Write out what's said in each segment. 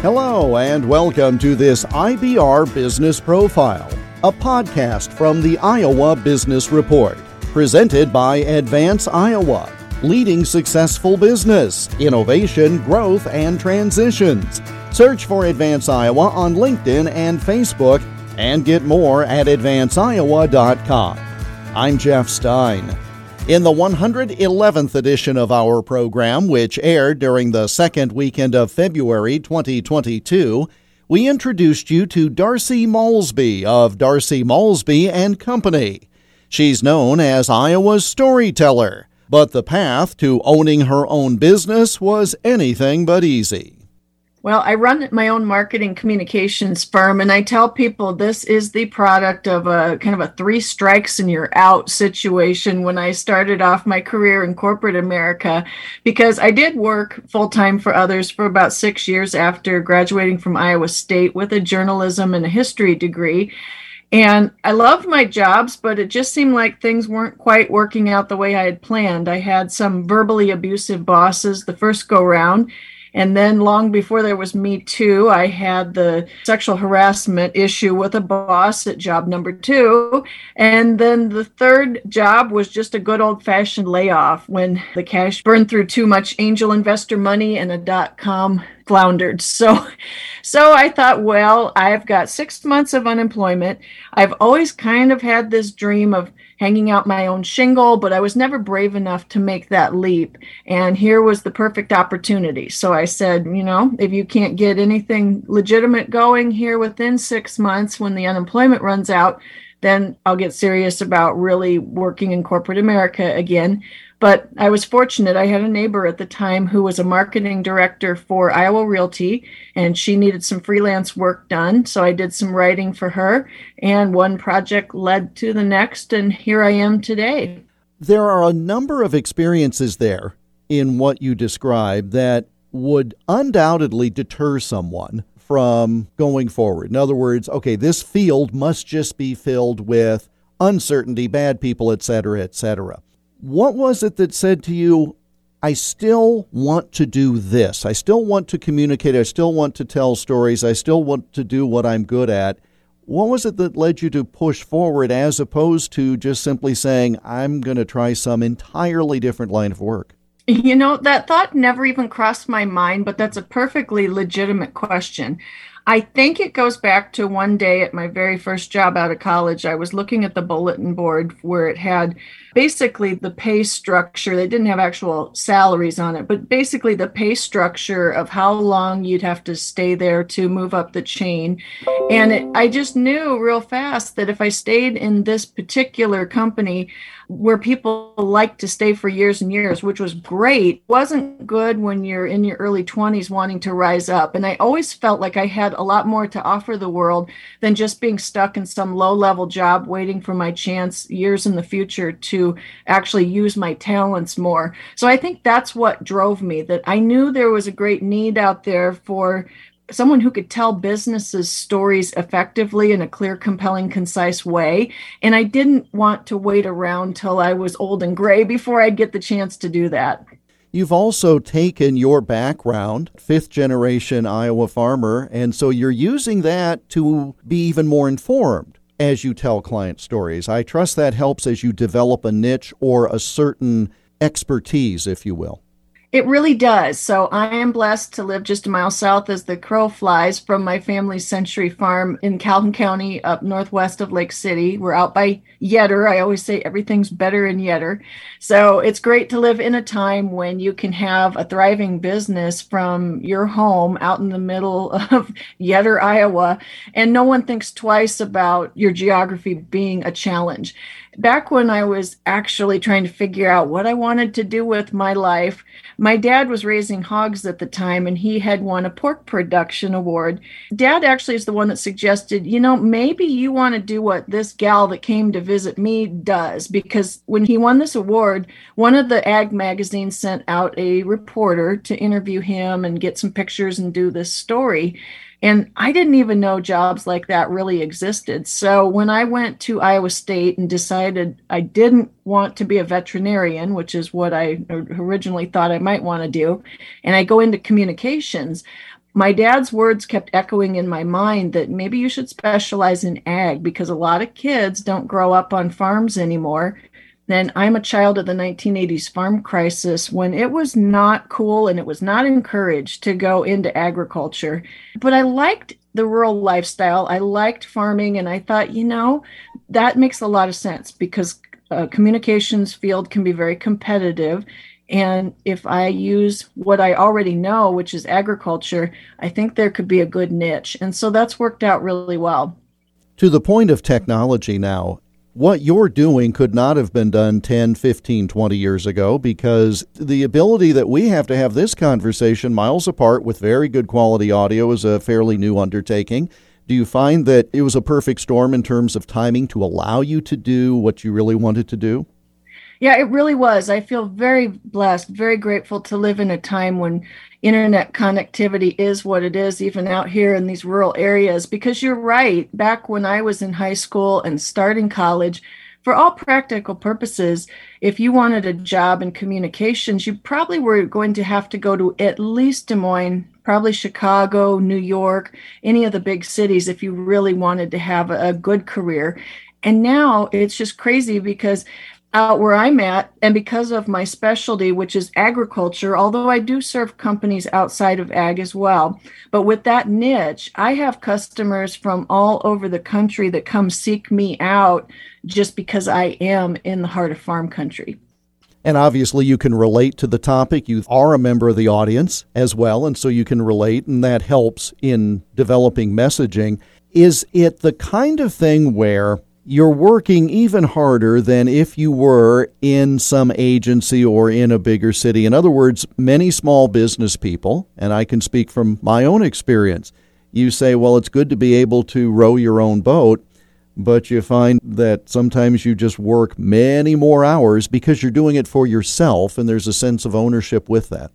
Hello, and welcome to this IBR Business Profile, a podcast from the Iowa Business Report, presented by Advance Iowa, leading successful business, innovation, growth, and transitions. Search for Advance Iowa on LinkedIn and Facebook, and get more at advanceiowa.com. I'm Jeff Stein. In the 111th edition of our program, which aired during the second weekend of February 2022, we introduced you to Darcy Maulsby of Darcy Maulsby and Company. She's known as Iowa's storyteller, but the path to owning her own business was anything but easy. Well, I run my own marketing communications firm, and I tell people this is the product of a kind of a three strikes and you're out situation when I started off my career in corporate America, because I did work full time for others for about six years after graduating from Iowa State with a journalism and a history degree. And I loved my jobs, but it just seemed like things weren't quite working out the way I had planned. I had some verbally abusive bosses the first go round and then, long before there was Me Too, I had the sexual harassment issue with a boss at job number two. And then the third job was just a good old fashioned layoff when the cash burned through too much angel investor money and a dot com floundered. So, so I thought, well, I've got six months of unemployment. I've always kind of had this dream of hanging out my own shingle, but I was never brave enough to make that leap. And here was the perfect opportunity. So I said, you know, if you can't get anything legitimate going here within six months when the unemployment runs out, then I'll get serious about really working in corporate America again. But I was fortunate. I had a neighbor at the time who was a marketing director for Iowa Realty, and she needed some freelance work done. So I did some writing for her, and one project led to the next, and here I am today. There are a number of experiences there in what you describe that would undoubtedly deter someone from going forward. In other words, okay, this field must just be filled with uncertainty, bad people, etc., etc. What was it that said to you, I still want to do this. I still want to communicate. I still want to tell stories. I still want to do what I'm good at. What was it that led you to push forward as opposed to just simply saying, I'm going to try some entirely different line of work? You know, that thought never even crossed my mind, but that's a perfectly legitimate question. I think it goes back to one day at my very first job out of college. I was looking at the bulletin board where it had basically the pay structure. They didn't have actual salaries on it, but basically the pay structure of how long you'd have to stay there to move up the chain. And it, I just knew real fast that if I stayed in this particular company, where people like to stay for years and years, which was great. Wasn't good when you're in your early 20s wanting to rise up. And I always felt like I had a lot more to offer the world than just being stuck in some low level job waiting for my chance years in the future to actually use my talents more. So I think that's what drove me that I knew there was a great need out there for someone who could tell businesses stories effectively in a clear, compelling, concise way. And I didn't want to wait around till I was old and gray before I'd get the chance to do that. You've also taken your background, fifth generation Iowa farmer, and so you're using that to be even more informed as you tell client stories. I trust that helps as you develop a niche or a certain expertise, if you will. It really does. So I am blessed to live just a mile south as the crow flies from my family's century farm in Calhoun County up northwest of Lake City. We're out by Yetter. I always say everything's better in Yetter. So it's great to live in a time when you can have a thriving business from your home out in the middle of Yetter, Iowa, and no one thinks twice about your geography being a challenge back when I was actually trying to figure out what I wanted to do with my life, my dad was raising hogs at the time and he had won a pork production award. Dad actually is the one that suggested, you know, maybe you want to do what this gal that came to visit me does. Because when he won this award, one of the ag magazines sent out a reporter to interview him and get some pictures and do this story. And I didn't even know jobs like that really existed. So when I went to Iowa State and decided I didn't want to be a veterinarian, which is what I originally thought I might want to do, and I go into communications, my dad's words kept echoing in my mind that maybe you should specialize in ag because a lot of kids don't grow up on farms anymore. And I'm a child of the 1980s farm crisis when it was not cool and it was not encouraged to go into agriculture. But I liked the rural lifestyle. I liked farming and I thought, you know, that makes a lot of sense because uh, communications field can be very competitive and if I use what I already know, which is agriculture, I think there could be a good niche. And so that's worked out really well. To the point of technology now, what you're doing could not have been done 10, 15, 20 years ago because the ability that we have to have this conversation miles apart with very good quality audio is a fairly new undertaking. Do you find that it was a perfect storm in terms of timing to allow you to do what you really wanted to do? Yeah, it really was. I feel very blessed, very grateful to live in a time when internet connectivity is what it is, even out here in these rural areas. Because you're right, back when I was in high school and starting college, for all practical purposes, if you wanted a job in communications, you probably were going to have to go to at least Des Moines, probably Chicago, New York, any of the big cities if you really wanted to have a good career. And now it's just crazy because out where I'm at, and because of my specialty, which is agriculture, although I do serve companies outside of ag as well. But with that niche, I have customers from all over the country that come seek me out just because I am in the heart of farm country. And obviously, you can relate to the topic. You are a member of the audience as well, and so you can relate, and that helps in developing messaging. Is it the kind of thing where you're working even harder than if you were in some agency or in a bigger city. In other words, many small business people, and I can speak from my own experience, you say, well, it's good to be able to row your own boat, but you find that sometimes you just work many more hours because you're doing it for yourself, and there's a sense of ownership with that.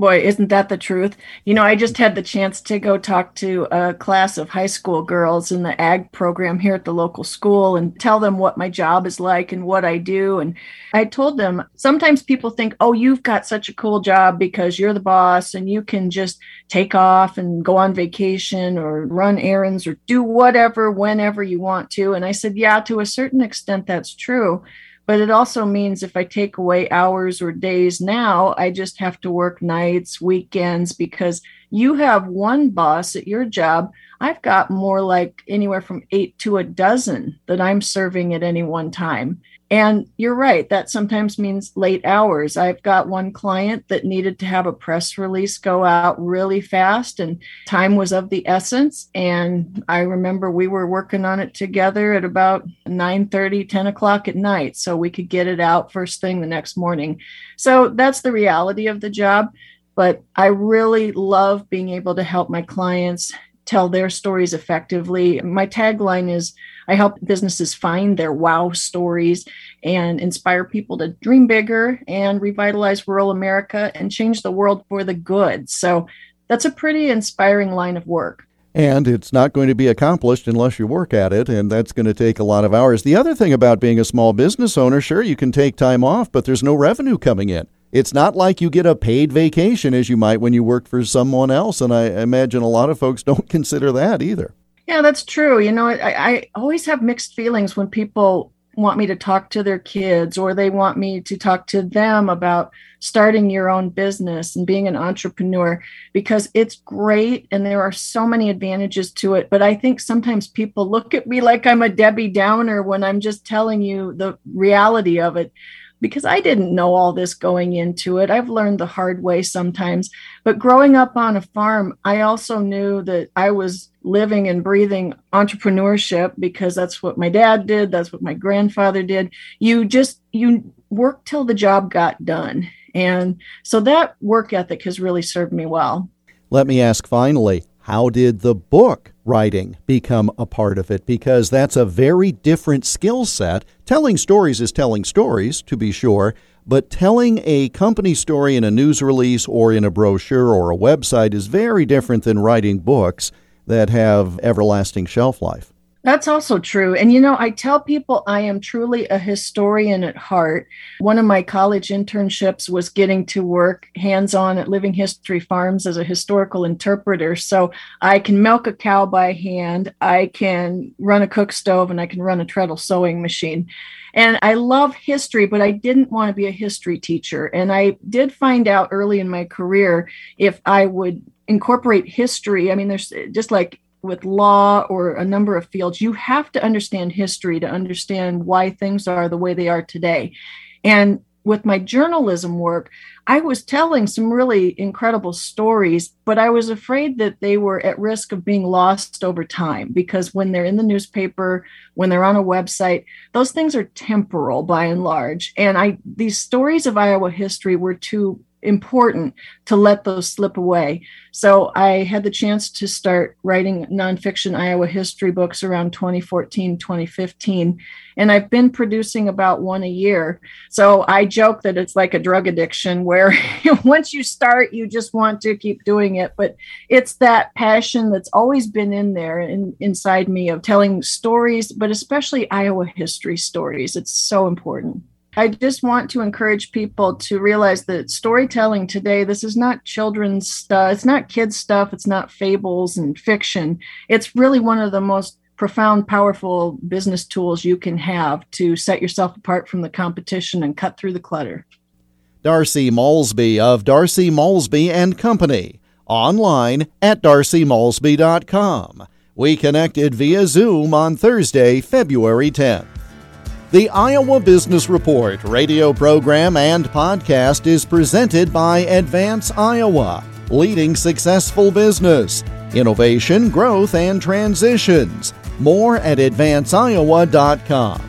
Boy, isn't that the truth? You know, I just had the chance to go talk to a class of high school girls in the ag program here at the local school and tell them what my job is like and what I do. And I told them sometimes people think, oh, you've got such a cool job because you're the boss and you can just take off and go on vacation or run errands or do whatever whenever you want to. And I said, yeah, to a certain extent, that's true. But it also means if I take away hours or days now, I just have to work nights, weekends, because you have one boss at your job. I've got more like anywhere from eight to a dozen that I'm serving at any one time. And you're right, that sometimes means late hours. I've got one client that needed to have a press release go out really fast, and time was of the essence. And I remember we were working on it together at about 9 30, 10 o'clock at night, so we could get it out first thing the next morning. So that's the reality of the job. But I really love being able to help my clients tell their stories effectively. My tagline is I help businesses find their wow stories and inspire people to dream bigger and revitalize rural America and change the world for the good. So that's a pretty inspiring line of work. And it's not going to be accomplished unless you work at it, and that's going to take a lot of hours. The other thing about being a small business owner, sure, you can take time off, but there's no revenue coming in. It's not like you get a paid vacation as you might when you work for someone else. And I imagine a lot of folks don't consider that either. Yeah, that's true. You know, I, I always have mixed feelings when people want me to talk to their kids or they want me to talk to them about starting your own business and being an entrepreneur because it's great and there are so many advantages to it but i think sometimes people look at me like i'm a debbie downer when i'm just telling you the reality of it because I didn't know all this going into it. I've learned the hard way sometimes. But growing up on a farm, I also knew that I was living and breathing entrepreneurship because that's what my dad did, that's what my grandfather did. You just you work till the job got done. And so that work ethic has really served me well. Let me ask finally, how did the book writing become a part of it? Because that's a very different skill set. Telling stories is telling stories, to be sure, but telling a company story in a news release or in a brochure or a website is very different than writing books that have everlasting shelf life. That's also true. And you know, I tell people I am truly a historian at heart. One of my college internships was getting to work hands on at Living History Farms as a historical interpreter. So I can milk a cow by hand, I can run a cook stove, and I can run a treadle sewing machine. And I love history, but I didn't want to be a history teacher. And I did find out early in my career if I would incorporate history. I mean, there's just like with law or a number of fields, you have to understand history to understand why things are the way they are today. And with my journalism work, I was telling some really incredible stories, but I was afraid that they were at risk of being lost over time because when they're in the newspaper, when they're on a website, those things are temporal by and large. And I these stories of Iowa history were too important to let those slip away. So I had the chance to start writing nonfiction Iowa history books around 2014, 2015. And I've been producing about one a year. So I joke that it's like a drug addiction where once you start, you just want to keep doing it. But it's that passion that's always been in there in, inside me of telling stories, but especially Iowa history stories. It's so important. I just want to encourage people to realize that storytelling today, this is not children's stuff, it's not kids' stuff, it's not fables and fiction. It's really one of the most profound, powerful business tools you can have to set yourself apart from the competition and cut through the clutter. Darcy Maulsby of Darcy Maulsby and Company, online at darcymaulsby.com. We connected via Zoom on Thursday, February 10th. The Iowa Business Report radio program and podcast is presented by Advance Iowa, leading successful business, innovation, growth, and transitions. More at advanceiowa.com.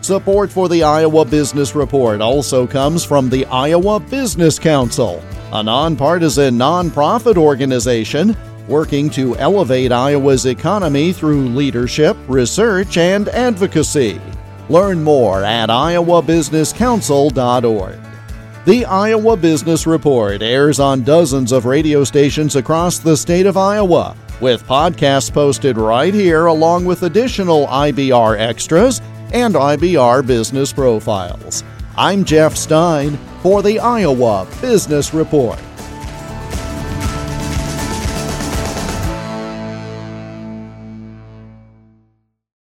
Support for the Iowa Business Report also comes from the Iowa Business Council, a nonpartisan nonprofit organization working to elevate Iowa's economy through leadership, research, and advocacy. Learn more at iowabusinesscouncil.org. The Iowa Business Report airs on dozens of radio stations across the state of Iowa, with podcasts posted right here along with additional IBR extras and IBR business profiles. I'm Jeff Stein for the Iowa Business Report.